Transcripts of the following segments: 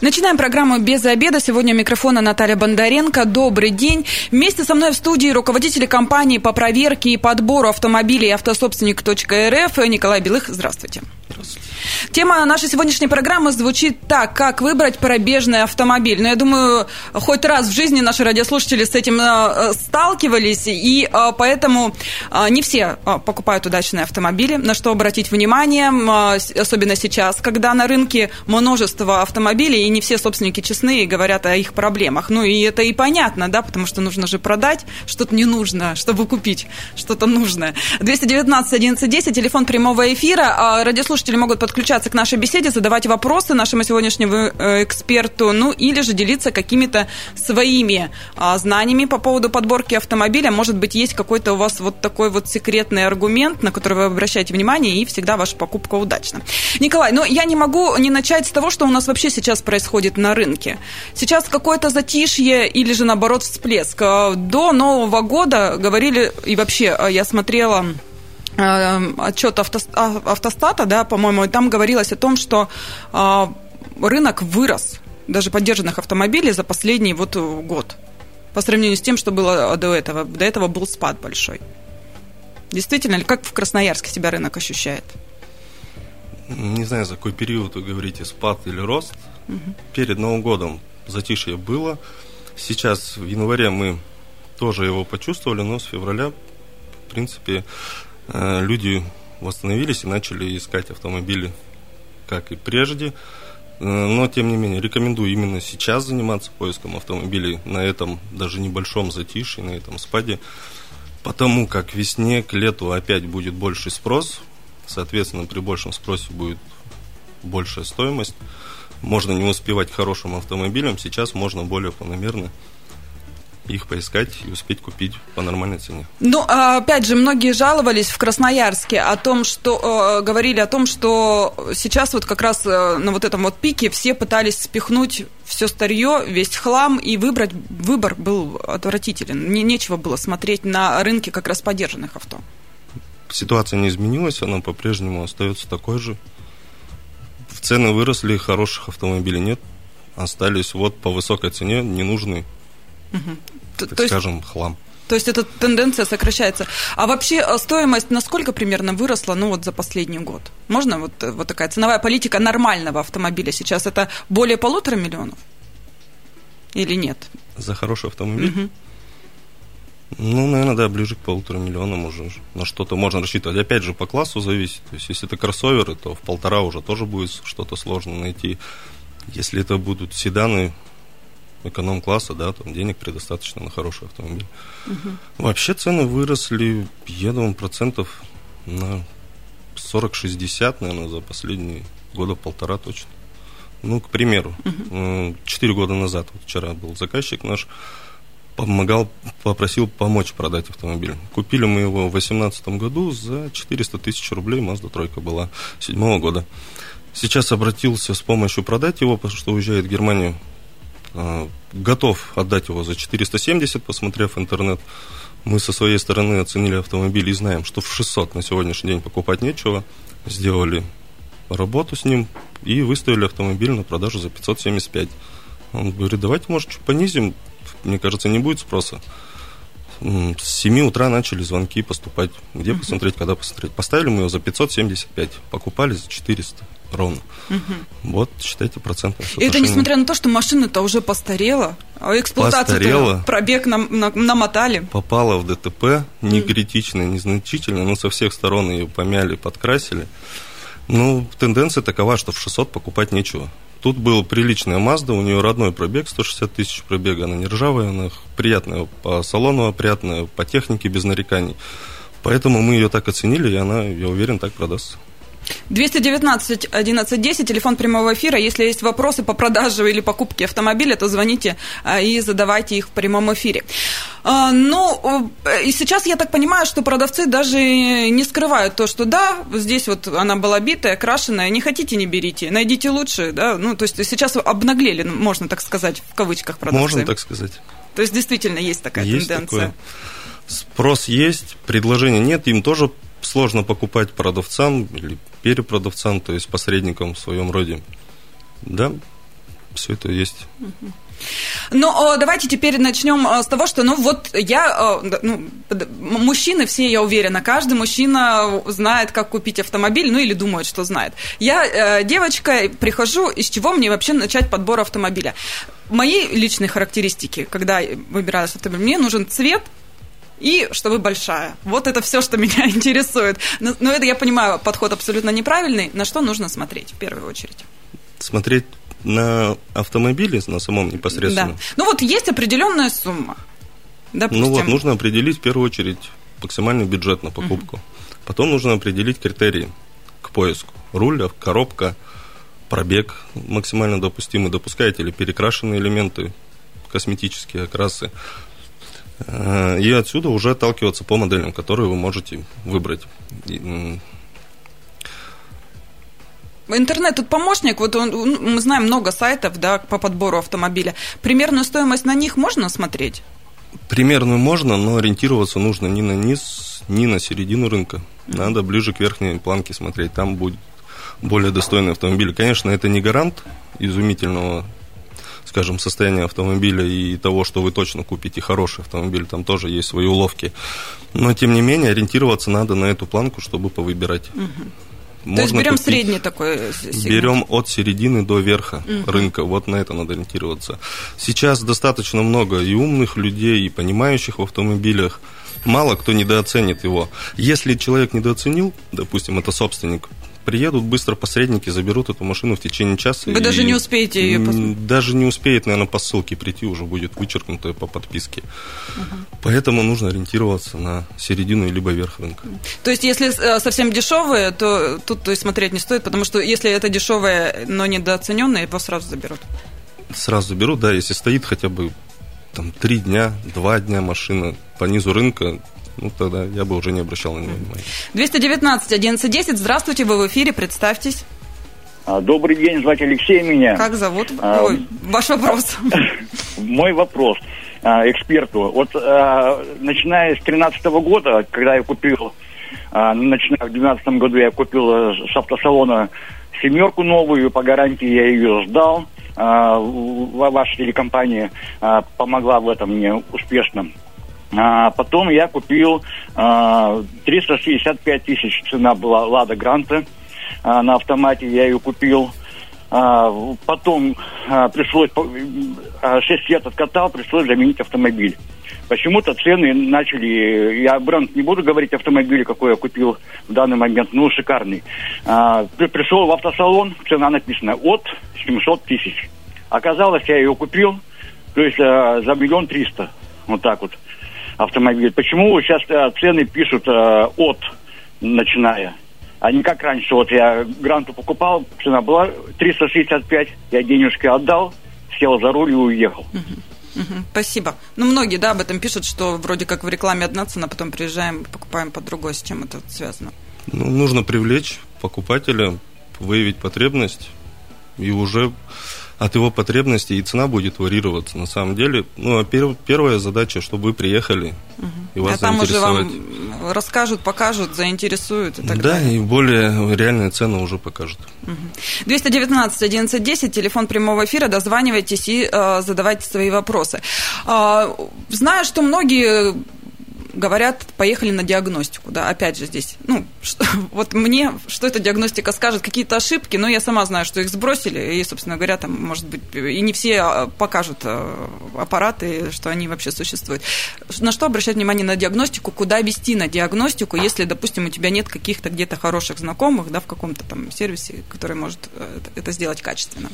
Начинаем программу «Без обеда». Сегодня у микрофона Наталья Бондаренко. Добрый день. Вместе со мной в студии руководители компании по проверке и подбору автомобилей автособственник.рф Николай Белых. Здравствуйте. Здравствуйте. Тема нашей сегодняшней программы звучит так, как выбрать пробежный автомобиль. Но я думаю, хоть раз в жизни наши радиослушатели с этим э, сталкивались, и э, поэтому э, не все покупают удачные автомобили, на что обратить внимание, особенно сейчас, когда на рынке множество автомобилей, и не все собственники честные говорят о их проблемах. Ну и это и понятно, да, потому что нужно же продать что-то не нужно, чтобы купить что-то нужное. 219 11 10, телефон прямого эфира. А радиослушатели могут подключаться к нашей беседе, задавать вопросы нашему сегодняшнему э, эксперту, ну или же делиться какими-то своими а, знаниями по поводу подборки автомобиля. Может быть, есть какой-то у вас вот такой вот секретный аргумент, на который вы обращаете внимание, и всегда ваша покупка удачна. Николай, ну я не могу не начать с того, что у нас вообще сейчас происходит на рынке. Сейчас какое-то затишье или же наоборот всплеск. До Нового года говорили, и вообще э, я смотрела Э, отчет а, автостата, да, по-моему, там говорилось о том, что рынок вырос даже поддержанных автомобилей за последний вот год по сравнению с тем, что было до этого. До этого был спад большой. Действительно ли, как в Красноярске себя рынок ощущает? Не знаю, за какой период вы говорите, спад или рост. Угу. Перед Новым годом затишье было. Сейчас в январе мы тоже его почувствовали, но с февраля, в принципе, Э, люди восстановились и начали искать автомобили, как и прежде. Э, но, тем не менее, рекомендую именно сейчас заниматься поиском автомобилей на этом даже небольшом затишье, на этом спаде, потому как весне к лету опять будет больший спрос, соответственно, при большем спросе будет большая стоимость. Можно не успевать хорошим автомобилем, сейчас можно более планомерно их поискать и успеть купить по нормальной цене. Ну, а, опять же, многие жаловались в Красноярске о том, что говорили о том, что сейчас вот как раз э, на вот этом вот пике все пытались спихнуть все старье, весь хлам и выбрать выбор был отвратителен. Не, нечего было смотреть на рынке как раз подержанных авто. Ситуация не изменилась, она по-прежнему остается такой же. В цены выросли, хороших автомобилей нет, остались вот по высокой цене ненужные. Угу так то скажем, есть... хлам. То есть эта тенденция сокращается. А вообще э, стоимость насколько примерно выросла, ну вот за последний год? Можно вот, э, вот такая ценовая политика нормального автомобиля сейчас? Это более полутора миллионов? Или нет? За хороший автомобиль? Угу. Ну, наверное, да, ближе к полутора миллионам уже на что-то можно рассчитывать. Опять же, по классу зависит. То есть, если это кроссоверы, то в полтора уже тоже будет что-то сложно найти. Если это будут седаны, эконом-класса, да, там денег предостаточно на хороший автомобиль. Угу. Вообще цены выросли, я думаю, процентов на 40-60, наверное, за последние года полтора точно. Ну, к примеру, угу. года назад, вот вчера был заказчик наш, помогал, попросил помочь продать автомобиль. Купили мы его в 2018 году за 400 тысяч рублей, Mazda тройка была седьмого года. Сейчас обратился с помощью продать его, потому что уезжает в Германию а, готов отдать его за 470, посмотрев интернет. Мы со своей стороны оценили автомобиль и знаем, что в 600 на сегодняшний день покупать нечего. Сделали работу с ним и выставили автомобиль на продажу за 575. Он говорит, давайте, может, чуть понизим. Мне кажется, не будет спроса. С 7 утра начали звонки поступать. Где посмотреть, когда посмотреть. Поставили мы ее за 575, покупали за 400 ровно. Угу. Вот, считайте процентное И это несмотря на то, что машина-то уже постарела, а эксплуатацию пробег нам, на, намотали. Попала в ДТП, не критично, незначительно, но со всех сторон ее помяли, подкрасили. Ну, тенденция такова, что в 600 покупать нечего. Тут был приличная Mazda, у нее родной пробег, 160 тысяч пробега, она не ржавая, она приятная по салону, приятная по технике, без нареканий. Поэтому мы ее так оценили, и она, я уверен, так продастся. 219 11 10, телефон прямого эфира. Если есть вопросы по продаже или покупке автомобиля, то звоните а, и задавайте их в прямом эфире. А, ну, и сейчас я так понимаю, что продавцы даже не скрывают то, что да, здесь вот она была битая, крашеная, не хотите, не берите, найдите лучше, да, ну, то есть сейчас обнаглели, можно так сказать, в кавычках продавцы. Можно так сказать. То есть действительно есть такая есть тенденция. Такое. Спрос есть, предложения нет, им тоже сложно покупать продавцам или перепродавцам, то есть посредникам в своем роде. Да, все это есть. Ну, давайте теперь начнем с того, что, ну, вот я, ну, мужчины все, я уверена, каждый мужчина знает, как купить автомобиль, ну, или думает, что знает. Я э, девочка, прихожу, из чего мне вообще начать подбор автомобиля? Мои личные характеристики, когда выбираю автомобиль, мне нужен цвет, и чтобы большая. Вот это все, что меня интересует. Но, но это, я понимаю, подход абсолютно неправильный. На что нужно смотреть в первую очередь? Смотреть на автомобиле, на самом непосредственно? Да. Ну вот есть определенная сумма. Допустим. Ну вот, нужно определить в первую очередь максимальный бюджет на покупку. Угу. Потом нужно определить критерии к поиску. Руль, коробка, пробег максимально допустимый, допускаете ли перекрашенные элементы, косметические окрасы. Э, и отсюда уже отталкиваться по моделям, которые вы можете выбрать. Интернет тут помощник, вот он, мы знаем много сайтов да, по подбору автомобиля. Примерную стоимость на них можно смотреть? Примерную можно, но ориентироваться нужно не на низ, не на середину рынка. Надо ближе к верхней планке смотреть, там будет более достойный автомобиль. Конечно, это не гарант изумительного скажем, состояния автомобиля и того, что вы точно купите хороший автомобиль, там тоже есть свои уловки. Но, тем не менее, ориентироваться надо на эту планку, чтобы повыбирать. Угу. Можно То есть берем купить, средний такой сегмент. Берем от середины до верха угу. рынка, вот на это надо ориентироваться. Сейчас достаточно много и умных людей, и понимающих в автомобилях. Мало кто недооценит его. Если человек недооценил, допустим, это собственник, приедут быстро посредники, заберут эту машину в течение часа. Вы даже не успеете ее посмотреть? Даже не успеет, наверное, по ссылке прийти, уже будет вычеркнутая по подписке. Угу. Поэтому нужно ориентироваться на середину либо верх рынка. То есть, если э, совсем дешевые, то тут то есть, смотреть не стоит, потому что если это дешевые, но недооцененные, его сразу заберут. Сразу заберут, да, если стоит хотя бы там три дня, два дня машина по низу рынка, ну, тогда я бы уже не обращал на него внимания. 219 1110, здравствуйте, вы в эфире, представьтесь. А, добрый день, звать Алексей меня. Как зовут? А, Ой, ваш вопрос. Мой вопрос а, эксперту. Вот начиная с 2013 года, когда я купил, начиная в 2012 году я купил э, с автосалона семерку новую, по гарантии я ее ждал. Ваша телекомпания помогла в этом мне успешно. А потом я купил а, 365 тысяч цена была Лада Гранта а, на автомате, я ее купил. А, потом пришлось, а, 6 лет откатал, пришлось заменить автомобиль. Почему-то цены начали, я бренд не буду говорить автомобиль, какой я купил в данный момент, ну, шикарный. А, пришел в автосалон, цена написана от 700 тысяч. Оказалось, я ее купил, то есть за миллион триста, вот так вот автомобиль. Почему сейчас э, цены пишут э, от, начиная? А не как раньше. Вот я гранту покупал, цена была 365, я денежки отдал, сел за руль и уехал. спасибо. Ну, многие, да, об этом пишут, что вроде как в рекламе одна цена, потом приезжаем, покупаем по другой. С чем это связано? Ну, нужно привлечь покупателя, выявить потребность и уже от его потребностей и цена будет варьироваться на самом деле. Ну, а пер, первая задача, чтобы вы приехали угу. и вас а там уже вам расскажут, покажут, заинтересуют и так да, далее. Да, и более реальная цена уже покажут. Угу. 219 1110, телефон прямого эфира, дозванивайтесь и э, задавайте свои вопросы. Э, знаю, что многие говорят, поехали на диагностику, да, опять же здесь, ну, что, вот мне, что эта диагностика скажет, какие-то ошибки, но я сама знаю, что их сбросили, и, собственно говоря, там, может быть, и не все а, покажут а, аппараты, что они вообще существуют. На что обращать внимание на диагностику, куда вести на диагностику, если, допустим, у тебя нет каких-то где-то хороших знакомых, да, в каком-то там сервисе, который может э, это сделать качественно?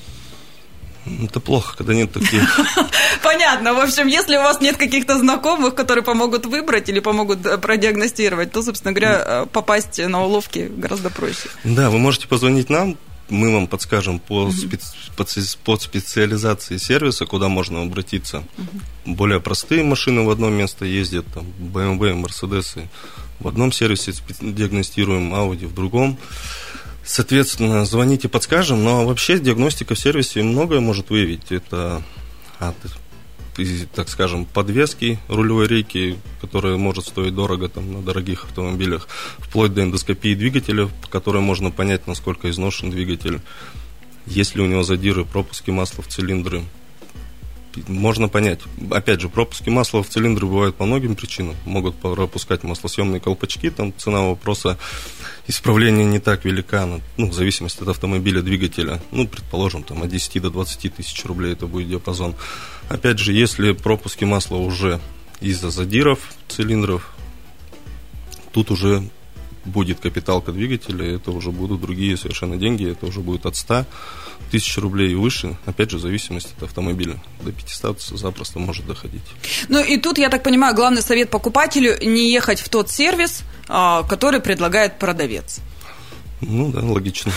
Это плохо, когда нет таких. Понятно. В общем, если у вас нет каких-то знакомых, которые помогут выбрать или помогут э, продиагностировать, то, собственно говоря, э, попасть на уловки гораздо проще. Да, вы можете позвонить нам, мы вам подскажем по, специ... под специализации сервиса, куда можно обратиться. Более простые машины в одно место ездят, там, BMW, Mercedes в одном сервисе диагностируем, Audi в другом. Соответственно, звоните, подскажем. Но вообще диагностика в сервисе многое может выявить. Это от так скажем, подвески рулевой рейки, которая может стоить дорого там, на дорогих автомобилях, вплоть до эндоскопии двигателя, по которой можно понять, насколько изношен двигатель, есть ли у него задиры, пропуски масла в цилиндры, можно понять. Опять же, пропуски масла в цилиндры бывают по многим причинам. Могут пропускать маслосъемные колпачки, там цена вопроса исправления не так велика, ну, в зависимости от автомобиля, двигателя. Ну, предположим, там от 10 до 20 тысяч рублей это будет диапазон. Опять же, если пропуски масла уже из-за задиров цилиндров, тут уже будет капиталка двигателя, это уже будут другие совершенно деньги, это уже будет от 100 тысяч рублей и выше, опять же, в зависимости от автомобиля. До 500 запросто может доходить. Ну и тут, я так понимаю, главный совет покупателю не ехать в тот сервис, а, который предлагает продавец. Ну да, логично.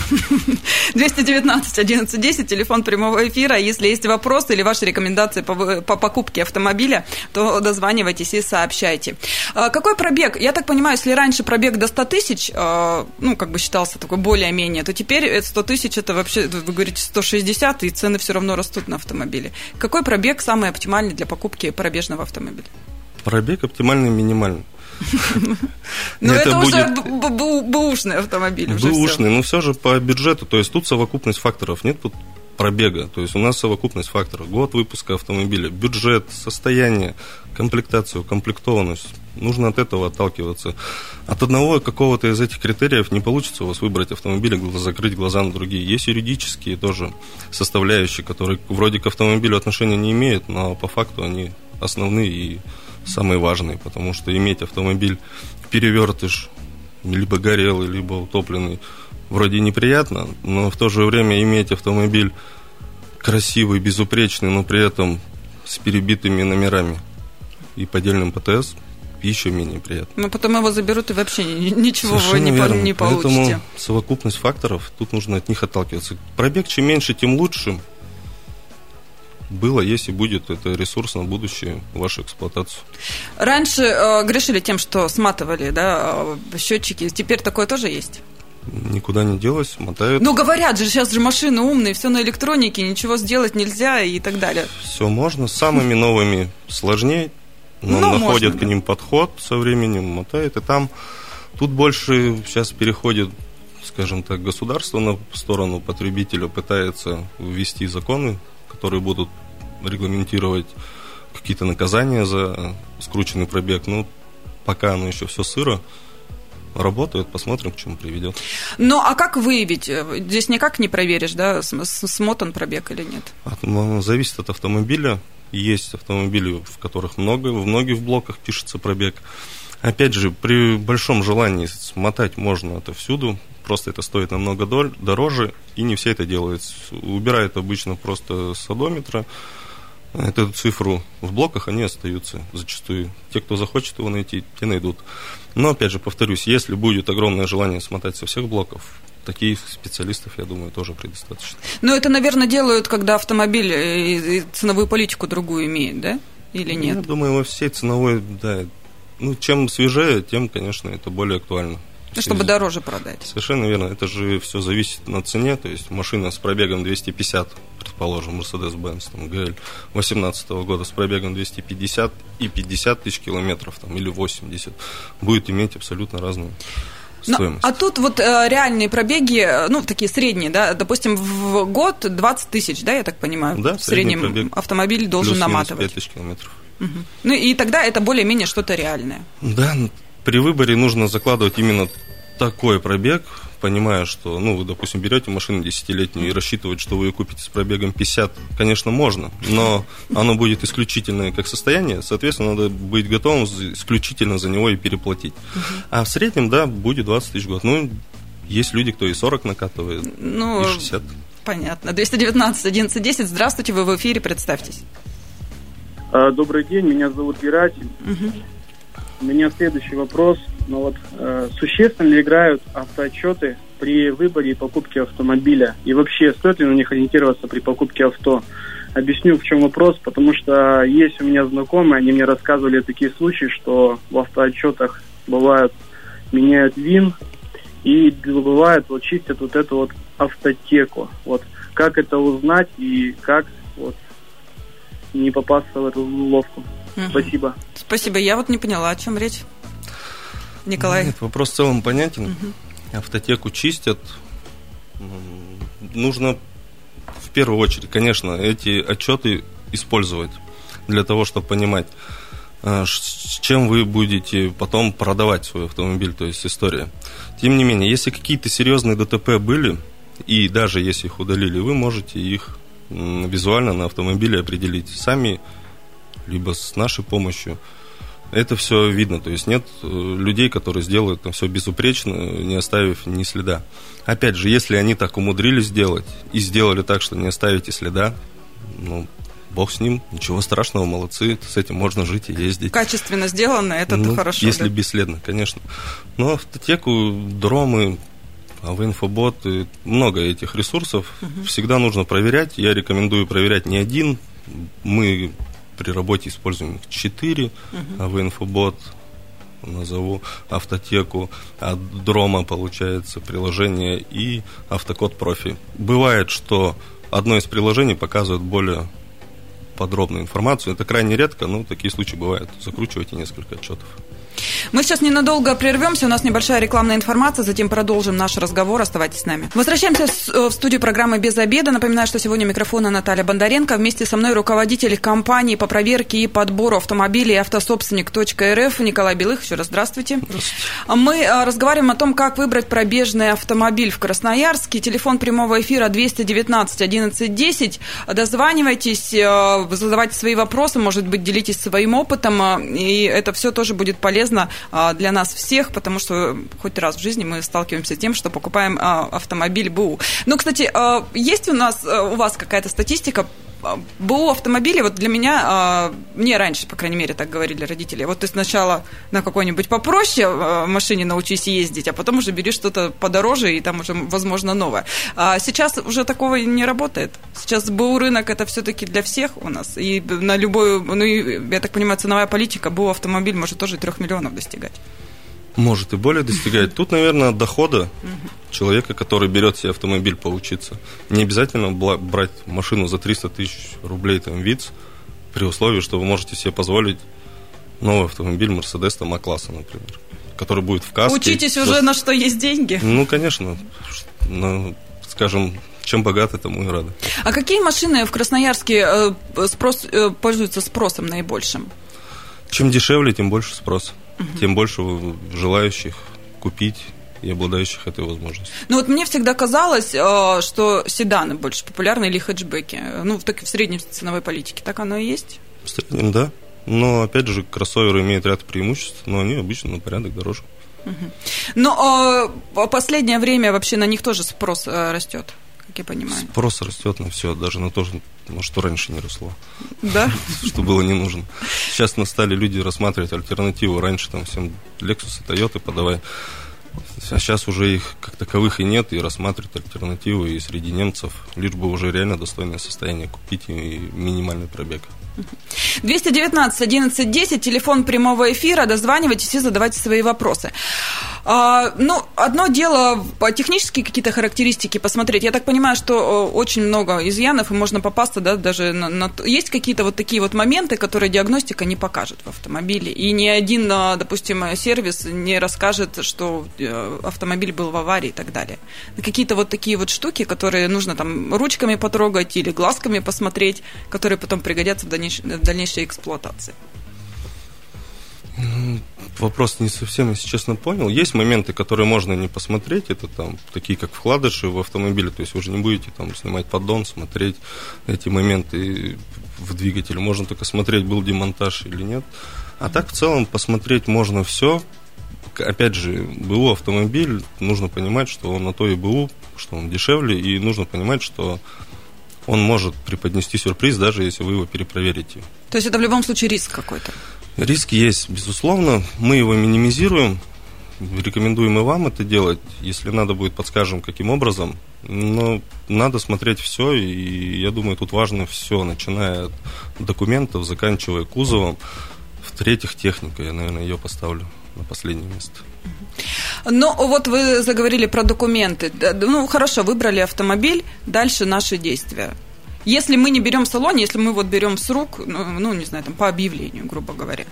219 11 10, телефон прямого эфира. Если есть вопросы или ваши рекомендации по, по покупке автомобиля, то дозванивайтесь и сообщайте. А, какой пробег? Я так понимаю, если раньше пробег до 100 тысяч, а, ну, как бы считался такой более-менее, то теперь 100 тысяч это вообще, вы говорите, 160, и цены все равно растут на автомобиле. Какой пробег самый оптимальный для покупки пробежного автомобиля? Пробег оптимальный минимальный. Но это, это уже бэушный автомобиль. Бэушный, но все же по бюджету, то есть тут совокупность факторов, нет тут пробега, то есть у нас совокупность факторов, год выпуска автомобиля, бюджет, состояние, комплектацию, комплектованность. Нужно от этого отталкиваться. От одного какого-то из этих критериев не получится у вас выбрать автомобиль, закрыть глаза на другие. Есть юридические тоже составляющие, которые вроде к автомобилю отношения не имеют, но по факту они основные и самый важный, потому что иметь автомобиль перевертыш, либо горелый, либо утопленный, вроде неприятно, но в то же время иметь автомобиль красивый, безупречный, но при этом с перебитыми номерами и поддельным ПТС еще менее приятно. Но потом его заберут и вообще ничего Совершенно вы не, не получите. Поэтому совокупность факторов, тут нужно от них отталкиваться. Пробег чем меньше, тем лучше было, есть и будет. Это ресурс на будущее, вашу эксплуатацию. Раньше э, грешили тем, что сматывали да, э, счетчики. Теперь такое тоже есть? Никуда не делось, мотают. Ну, говорят же, сейчас же машины умные, все на электронике, ничего сделать нельзя и так далее. Все можно. С самыми новыми сложнее, но, но находят можно, к ним подход со временем, мотают. И там тут больше сейчас переходит скажем так, государство на сторону потребителя пытается ввести законы которые будут регламентировать какие-то наказания за скрученный пробег. Ну, пока оно еще все сыро, работает, посмотрим, к чему приведет. Ну, а как выявить? Здесь никак не проверишь, да, смотан пробег или нет? Ну, зависит от автомобиля. Есть автомобили, в которых много, в многих блоках пишется пробег. Опять же, при большом желании смотать можно это всюду, просто это стоит намного дороже, и не все это делают. Убирают обычно просто с одометра, эту цифру в блоках, они остаются зачастую. Те, кто захочет его найти, те найдут. Но, опять же, повторюсь, если будет огромное желание смотать со всех блоков, таких специалистов, я думаю, тоже предостаточно. Но это, наверное, делают, когда автомобиль и ценовую политику другую имеет, да? Или нет? Я думаю, во всей ценовой, да. Ну, чем свежее, тем, конечно, это более актуально. Ну, чтобы дороже продать. Совершенно верно. Это же все зависит на цене. То есть машина с пробегом 250, предположим, Mercedes-Benz, там, GL 18 года с пробегом 250 и 50 тысяч километров, там, или 80, будет иметь абсолютно разную стоимость. Ну, а тут вот э, реальные пробеги, э, ну, такие средние, да, допустим, в год 20 тысяч, да, я так понимаю? Да, в среднем пробег. автомобиль должен Плюс наматывать. 5 тысяч километров. Угу. Ну, и тогда это более-менее что-то реальное. Да, при выборе нужно закладывать именно такой пробег, понимая, что, ну, вы, допустим, берете машину десятилетнюю и рассчитывать, что вы ее купите с пробегом 50, конечно, можно, но оно будет исключительное как состояние, соответственно, надо быть готовым исключительно за него и переплатить. А в среднем, да, будет 20 тысяч в год. Ну, есть люди, кто и 40 накатывает, ну, и 60. Понятно. 219 11 10. Здравствуйте, вы в эфире, представьтесь. А, добрый день, меня зовут Герасим. Угу. У меня следующий вопрос. Ну вот, э, существенно ли играют автоотчеты при выборе и покупке автомобиля? И вообще, стоит ли на них ориентироваться при покупке авто? Объясню, в чем вопрос, потому что есть у меня знакомые, они мне рассказывали такие случаи, что в автоотчетах бывают, меняют ВИН и бывает, вот чистят вот эту вот автотеку. Вот как это узнать и как вот не попасться в эту ловку. Спасибо. Спасибо. Я вот не поняла, о чем речь. Николай. Нет, вопрос в целом понятен. Автотеку чистят. Нужно в первую очередь, конечно, эти отчеты использовать для того, чтобы понимать, э, с чем вы будете потом продавать свой автомобиль, то есть история. Тем не менее, если какие-то серьезные ДТП были, и даже если их удалили, вы можете их визуально на автомобиле определить сами, либо с нашей помощью. Это все видно, то есть нет э, людей, которые сделают там все безупречно, не оставив ни следа. Опять же, если они так умудрились сделать и сделали так, что не оставите следа, ну, бог с ним, ничего страшного, молодцы, с этим можно жить и ездить. Качественно сделано, это Ну, хорошо. Если да. бесследно, конечно. Но автотеку, дромы, АВ-инфобот, и много этих ресурсов всегда нужно проверять. Я рекомендую проверять не один. Мы при работе используем их четыре. АВ-инфобот, назову, автотеку, от дрома, получается, приложение и автокод профи. Бывает, что одно из приложений показывает более подробную информацию. Это крайне редко, но такие случаи бывают. Закручивайте несколько отчетов. Мы сейчас ненадолго прервемся, у нас небольшая рекламная информация, затем продолжим наш разговор, оставайтесь с нами. Возвращаемся э, в студию программы «Без обеда». Напоминаю, что сегодня микрофона Наталья Бондаренко. Вместе со мной руководитель компании по проверке и подбору автомобилей автособственник.рф Николай Белых. Еще раз здравствуйте. Мы э, разговариваем о том, как выбрать пробежный автомобиль в Красноярске. Телефон прямого эфира 219 11 10. Дозванивайтесь, э, задавайте свои вопросы, может быть, делитесь своим опытом, и это все тоже будет полезно э, для нас всех, потому что хоть раз в жизни мы сталкиваемся с тем, что покупаем э, автомобиль БУ. Ну, кстати, э, есть у нас, у вас какая-то статистика а, БУ автомобилей, вот для меня, а, мне раньше, по крайней мере, так говорили родители, вот ты сначала на какой-нибудь попроще а, машине научись ездить, а потом уже бери что-то подороже, и там уже, возможно, новое. А сейчас уже такого не работает. Сейчас БУ рынок это все-таки для всех у нас, и на любую, ну, я так понимаю, ценовая политика, БУ автомобиль может тоже трех миллионов достигать. Может и более достигает. Тут, наверное, от дохода человека, который берет себе автомобиль поучиться. Не обязательно брать машину за 300 тысяч рублей там ВИЦ, при условии, что вы можете себе позволить новый автомобиль Мерседес там А-класса, например, который будет в каске. Учитесь уже, на что есть деньги. Ну, конечно. Ну, скажем, чем богаты, тому и рады. А какие машины в Красноярске э, спрос, э, пользуются спросом наибольшим? Чем дешевле, тем больше спрос. Тем больше желающих купить и обладающих этой возможностью. Ну вот мне всегда казалось, э, что седаны больше популярны или хэтчбеки. Ну, в, так, в средней ценовой политике. Так оно и есть? В среднем, да. Но, опять же, кроссоверы имеют ряд преимуществ, но они обычно на порядок дороже. Но э, последнее время вообще на них тоже спрос э, растет, как я понимаю. Спрос растет на все, даже на то, что- раньше не росло, Да? что было не нужно. Сейчас стали люди рассматривать альтернативу. Раньше там всем Lexus и Toyota подавай. А сейчас уже их как таковых и нет, и рассматривают альтернативу и среди немцев, лишь бы уже реально достойное состояние купить и минимальный пробег. 219 11 10, телефон прямого эфира, дозванивайтесь и задавайте свои вопросы. А, ну, одно дело по технические какие-то характеристики посмотреть. Я так понимаю, что э, очень много изъянов, и можно попасться, да, даже на, на- Есть какие-то вот такие вот моменты, которые диагностика не покажет в автомобиле. И ни один, э, допустим, сервис не расскажет, что э, автомобиль был в аварии и так далее. Какие-то вот такие вот штуки, которые нужно там ручками потрогать или глазками посмотреть, которые потом пригодятся в дальнейшей, в дальнейшей эксплуатации. Вопрос не совсем, если честно, понял. Есть моменты, которые можно не посмотреть. Это там такие, как вкладыши в автомобиле. То есть вы же не будете там снимать поддон, смотреть эти моменты в двигателе. Можно только смотреть, был демонтаж или нет. А так в целом посмотреть можно все. Опять же, БУ автомобиль, нужно понимать, что он на то и БУ, что он дешевле, и нужно понимать, что он может преподнести сюрприз, даже если вы его перепроверите. То есть это в любом случае риск какой-то. Риск есть, безусловно. Мы его минимизируем. Рекомендуем и вам это делать. Если надо будет, подскажем, каким образом. Но надо смотреть все, и я думаю, тут важно все, начиная от документов, заканчивая кузовом. В-третьих, техника. Я, наверное, ее поставлю на последнее место. Ну, вот вы заговорили про документы. Ну, хорошо, выбрали автомобиль, дальше наши действия. Если мы не берем в салоне, если мы вот берем с рук, ну, ну не знаю, там по объявлению, грубо говоря,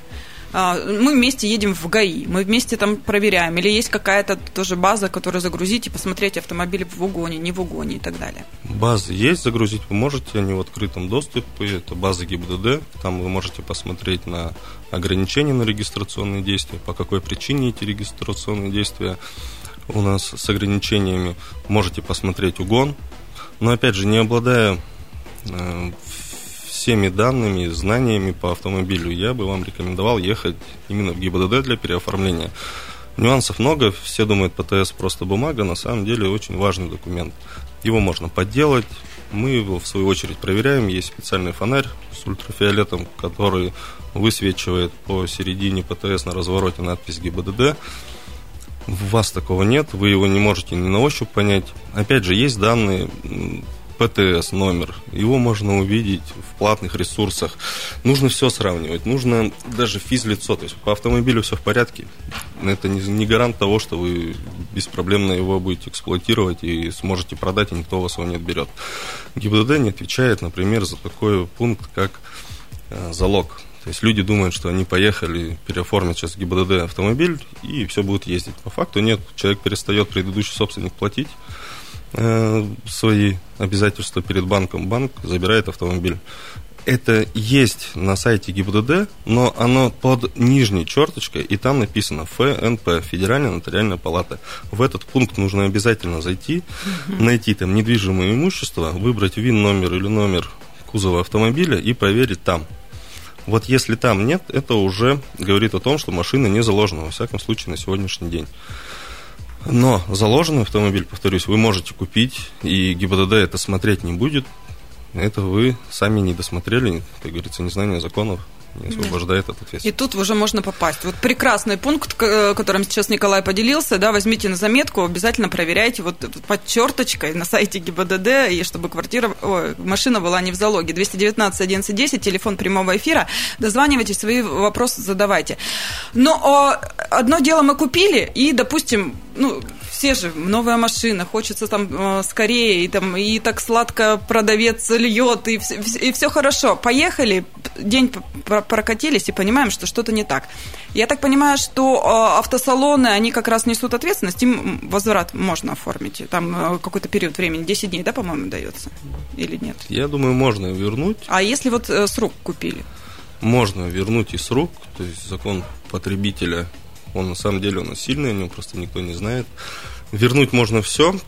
мы вместе едем в ГАИ, мы вместе там проверяем, или есть какая-то тоже база, которую загрузить и посмотреть автомобиль в угоне, не в угоне и так далее. Базы есть, загрузить вы можете, они в открытом доступе, это база ГИБДД, там вы можете посмотреть на ограничения на регистрационные действия, по какой причине эти регистрационные действия у нас с ограничениями, можете посмотреть угон, но опять же, не обладая э, всеми данными, знаниями по автомобилю, я бы вам рекомендовал ехать именно в ГИБДД для переоформления. Нюансов много, все думают, ПТС просто бумага, на самом деле очень важный документ. Его можно подделать, мы его в свою очередь проверяем, есть специальный фонарь с ультрафиолетом, который высвечивает по середине ПТС на развороте надпись ГИБДД. У вас такого нет, вы его не можете ни на ощупь понять. Опять же, есть данные ПТС номер, его можно увидеть в платных ресурсах. Нужно все сравнивать, нужно даже физлицо, то есть по автомобилю все в порядке. Это не, не гарант того, что вы беспроблемно его будете эксплуатировать и сможете продать, и никто у вас его не отберет. ГИБДД не отвечает, например, за такой пункт, как э, залог. То есть люди думают, что они поехали, переоформить сейчас ГИБДД автомобиль, и все будет ездить. По факту нет, человек перестает предыдущий собственник платить, свои обязательства перед банком, банк забирает автомобиль. Это есть на сайте ГИБДД, но оно под нижней черточкой, и там написано ФНП, Федеральная нотариальная палата. В этот пункт нужно обязательно зайти, найти там недвижимое имущество, выбрать ВИН-номер или номер кузова автомобиля и проверить там. Вот если там нет, это уже говорит о том, что машина не заложена, во всяком случае, на сегодняшний день. Но заложенный автомобиль, повторюсь, вы можете купить, и ГИБДД это смотреть не будет. Это вы сами не досмотрели, как говорится, незнание законов не освобождает от ответственности. И тут уже можно попасть. Вот прекрасный пункт, э, которым сейчас Николай поделился, да, возьмите на заметку, обязательно проверяйте вот под черточкой на сайте ГИБДД, и чтобы квартира, ой, машина была не в залоге. 219 11 телефон прямого эфира. Дозванивайтесь, свои вопросы задавайте. Но одно дело мы купили, и, допустим, ну, все же, новая машина, хочется там э, скорее, и, там, и так сладко продавец льет, и, и все хорошо. Поехали, день прокатились и понимаем, что что-то не так. Я так понимаю, что э, автосалоны, они как раз несут ответственность, им возврат можно оформить, там э, какой-то период времени, 10 дней, да, по-моему, дается, или нет? Я думаю, можно вернуть. А если вот с рук купили? Можно вернуть и с рук, то есть закон потребителя он на самом деле у нас сильный, о нем просто никто не знает. Вернуть можно все,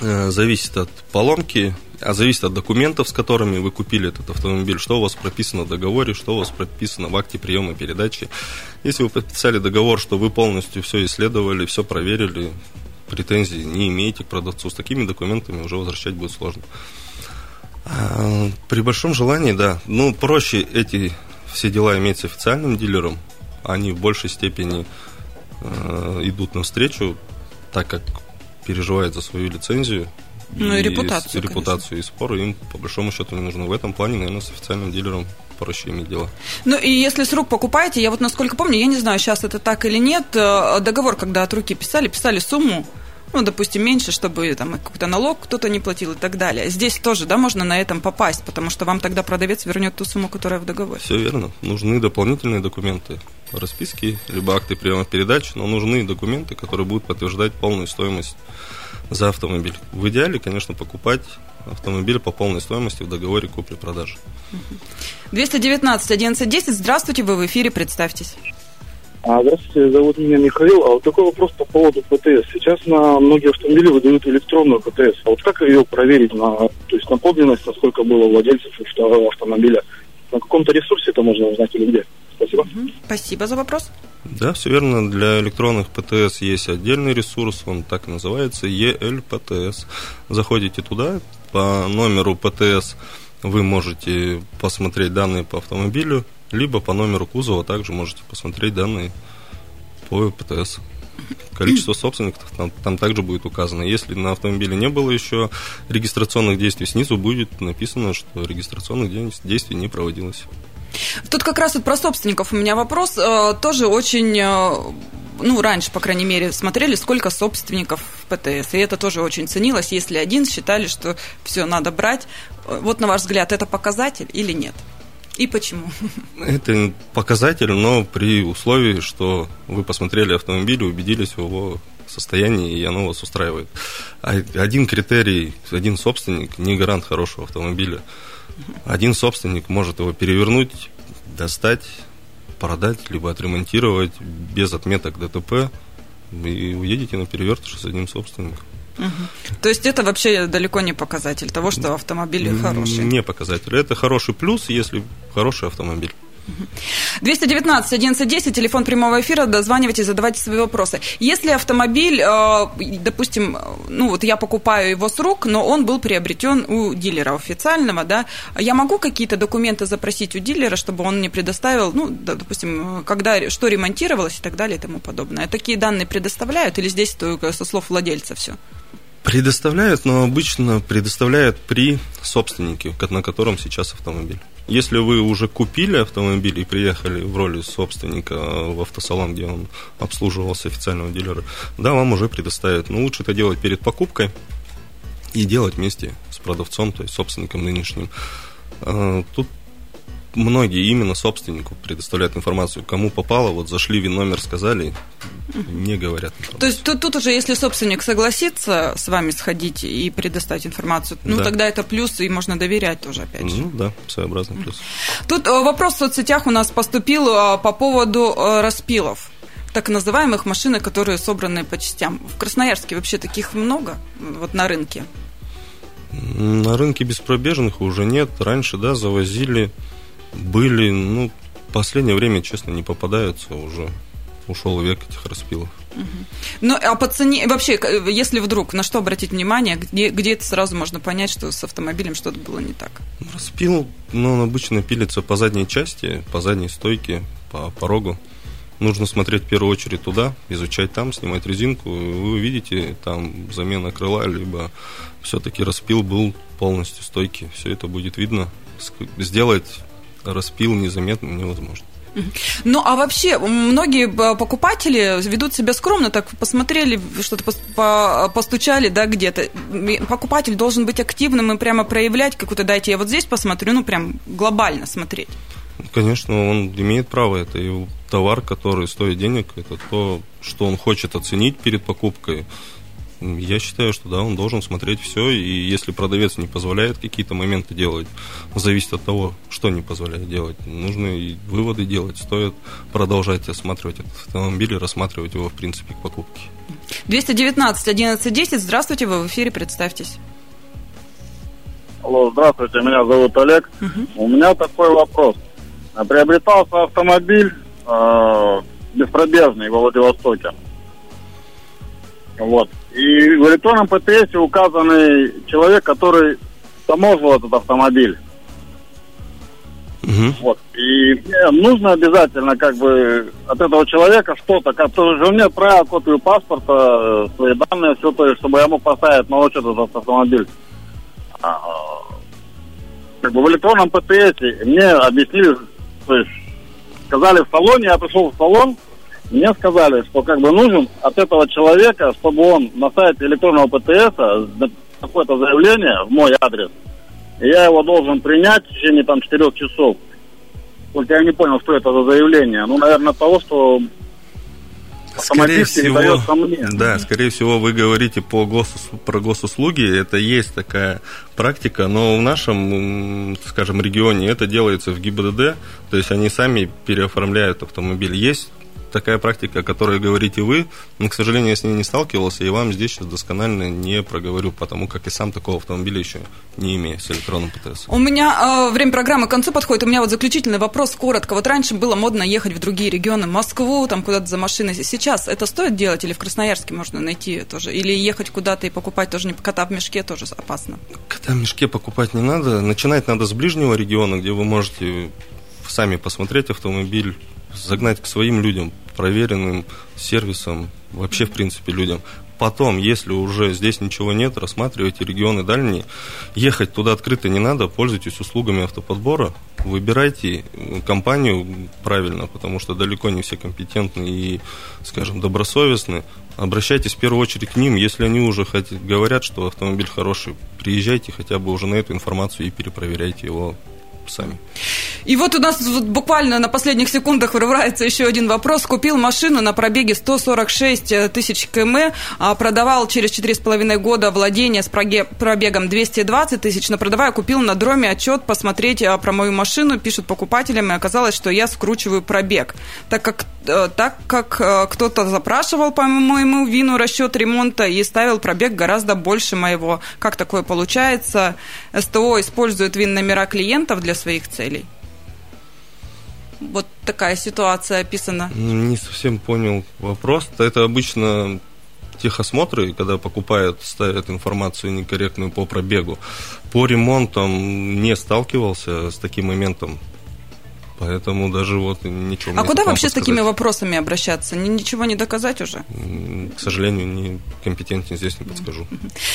э, зависит от поломки, а зависит от документов, с которыми вы купили этот автомобиль, что у вас прописано в договоре, что у вас прописано в акте приема передачи. Если вы подписали договор, что вы полностью все исследовали, все проверили, претензий не имеете к продавцу, с такими документами уже возвращать будет сложно. А, при большом желании, да. Ну, проще эти все дела иметь с официальным дилером, они в большей степени э, идут навстречу, так как переживают за свою лицензию. Ну и, и репутацию. И, репутацию и споры им, по большому счету, не нужны. В этом плане, наверное, с официальным дилером проще иметь дело. Ну и если с рук покупаете, я вот насколько помню, я не знаю, сейчас это так или нет, э, договор, когда от руки писали, писали сумму, ну, допустим, меньше, чтобы там какой-то налог кто-то не платил и так далее. Здесь тоже, да, можно на этом попасть, потому что вам тогда продавец вернет ту сумму, которая в договоре. Все верно. Нужны дополнительные документы, расписки, либо акты приема передач, но нужны документы, которые будут подтверждать полную стоимость за автомобиль. В идеале, конечно, покупать автомобиль по полной стоимости в договоре купли-продажи. 219 1110. Здравствуйте, вы в эфире, представьтесь. А, здравствуйте, зовут меня Михаил. А вот такой вопрос по поводу ПТС. Сейчас на многие автомобили выдают электронную ПТС. А вот как ее проверить на, то есть на подлинность, насколько было владельцев автомобиля? На каком-то ресурсе это можно узнать или где? Спасибо. Угу. Спасибо за вопрос. Да, все верно. Для электронных ПТС есть отдельный ресурс, он так и называется, ELPTS. Заходите туда, по номеру ПТС вы можете посмотреть данные по автомобилю, либо по номеру кузова также можете посмотреть данные по ПТС. Количество собственников там, там также будет указано. Если на автомобиле не было еще регистрационных действий, снизу будет написано, что регистрационных действий не проводилось. Тут как раз вот про собственников у меня вопрос. Э, тоже очень э, ну, раньше, по крайней мере, смотрели, сколько собственников в ПТС. И это тоже очень ценилось. Если один, считали, что все надо брать. Вот на ваш взгляд, это показатель или нет? И почему? Это показатель, но при условии, что вы посмотрели автомобиль и убедились в его состоянии, и оно вас устраивает. А один критерий, один собственник не гарант хорошего автомобиля. Один собственник может его перевернуть, достать, продать, либо отремонтировать без отметок ДТП, и уедете на перевертыше с одним собственником. Угу. То есть это вообще далеко не показатель того, что автомобиль хороший? Не показатель. Это хороший плюс, если хороший автомобиль. 219 1110, телефон прямого эфира, дозванивайте, задавайте свои вопросы. Если автомобиль, э, допустим, ну вот я покупаю его с рук, но он был приобретен у дилера официального, да, я могу какие-то документы запросить у дилера, чтобы он мне предоставил, ну, допустим, когда, что ремонтировалось и так далее и тому подобное. Такие данные предоставляют или здесь со слов владельца все? Предоставляют, но обычно предоставляют при собственнике, на котором сейчас автомобиль. Если вы уже купили автомобиль и приехали в роли собственника в автосалон, где он обслуживался официального дилера, да, вам уже предоставят. Но лучше это делать перед покупкой и делать вместе с продавцом, то есть собственником нынешним. А, тут многие именно собственнику предоставляют информацию, кому попало, вот зашли, вин номер сказали, не говорят. Информацию. То есть тут, тут уже, если собственник согласится с вами сходить и предоставить информацию, ну да. тогда это плюс, и можно доверять тоже, опять же. Ну да, своеобразный плюс. Тут э, вопрос в соцсетях у нас поступил э, по поводу э, распилов так называемых машин, которые собраны по частям. В Красноярске вообще таких много вот на рынке? На рынке беспробежных уже нет. Раньше, да, завозили были, ну, последнее время, честно, не попадаются уже. Ушел век этих распилов. Ну, а по цене, вообще, если вдруг, на что обратить внимание, где, где это сразу можно понять, что с автомобилем что-то было не так? Распил, ну, он обычно пилится по задней части, по задней стойке, по порогу. Нужно смотреть в первую очередь туда, изучать там, снимать резинку. Вы увидите там замена крыла, либо все-таки распил был полностью стойки. Все это будет видно. Сделать распил незаметно невозможно. Ну, а вообще, многие покупатели ведут себя скромно, так посмотрели, что-то постучали, да, где-то. Покупатель должен быть активным и прямо проявлять какую-то, дайте я вот здесь посмотрю, ну, прям глобально смотреть. Конечно, он имеет право, это его товар, который стоит денег, это то, что он хочет оценить перед покупкой. Я считаю, что да, он должен смотреть все, и если продавец не позволяет какие-то моменты делать, зависит от того, что не позволяет делать. Нужно и выводы делать, стоит продолжать осматривать этот автомобиль и рассматривать его, в принципе, к покупке. 219 11 10, здравствуйте, вы в эфире, представьтесь. Алло, здравствуйте, меня зовут Олег. Угу. У меня такой вопрос. Приобретался автомобиль э, беспробежный в Владивостоке. Вот. И в электронном ПТС указанный человек, который таможил этот автомобиль. Угу. Вот. И мне нужно обязательно как бы от этого человека что-то, который же мне правил копию паспорта, свои данные, все то, чтобы я мог поставить на учет этот автомобиль. А, как бы в электронном ПТС мне объяснили, то есть сказали в салоне, я пришел в салон, мне сказали, что как бы нужен от этого человека, чтобы он на сайте электронного ПТС какое-то заявление в мой адрес, и я его должен принять в течение там четырех часов. Только я не понял, что это за заявление. Ну, наверное, того, что Скорее всего, да, скорее всего, вы говорите по гос, про госуслуги, это есть такая практика, но в нашем, скажем, регионе это делается в ГИБДД, то есть они сами переоформляют автомобиль. Есть такая практика, о которой говорите вы, но, к сожалению, я с ней не сталкивался, и вам здесь сейчас досконально не проговорю, потому как и сам такого автомобиля еще не имею с электронным ПТС. У меня э, время программы к концу подходит, у меня вот заключительный вопрос, коротко. Вот раньше было модно ехать в другие регионы, Москву, там куда-то за машиной. Сейчас это стоит делать или в Красноярске можно найти тоже? Или ехать куда-то и покупать тоже не кота в мешке тоже опасно? Кота в мешке покупать не надо. Начинать надо с ближнего региона, где вы можете сами посмотреть автомобиль, загнать к своим людям, проверенным сервисом вообще, в принципе, людям. Потом, если уже здесь ничего нет, рассматривайте регионы дальние. Ехать туда открыто не надо, пользуйтесь услугами автоподбора, выбирайте компанию правильно, потому что далеко не все компетентны и, скажем, добросовестны. Обращайтесь в первую очередь к ним. Если они уже хотят, говорят, что автомобиль хороший, приезжайте хотя бы уже на эту информацию и перепроверяйте его сами. И вот у нас вот буквально на последних секундах вырывается еще один вопрос. Купил машину на пробеге 146 э, тысяч км, а продавал через 4,5 года владение с пробегом 220 тысяч, но продавая купил на дроме отчет посмотреть э, про мою машину, пишут покупателям, и оказалось, что я скручиваю пробег. Так как, э, так как кто-то запрашивал по моему вину расчет ремонта и ставил пробег гораздо больше моего. Как такое получается? СТО использует вин-номера клиентов для своих целей. Вот такая ситуация описана. Не совсем понял вопрос. Это обычно техосмотры, когда покупают, ставят информацию некорректную по пробегу. По ремонтам не сталкивался с таким моментом. Поэтому даже вот ничего А куда вообще подсказать. с такими вопросами обращаться? Ничего не доказать уже? К сожалению, не компетентен здесь не подскажу.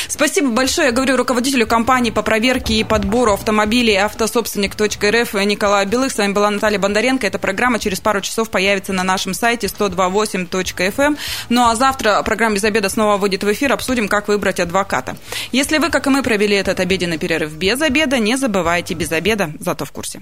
Спасибо большое. Я говорю руководителю компании по проверке и подбору автомобилей автособственник.рф Николай Белых. С вами была Наталья Бондаренко. Эта программа через пару часов появится на нашем сайте 128.fm. Эм. Ну а завтра программа «Без обеда» снова выйдет в эфир. Обсудим, как выбрать адвоката. Если вы, как и мы, провели этот обеденный перерыв без обеда, не забывайте без обеда, зато в курсе.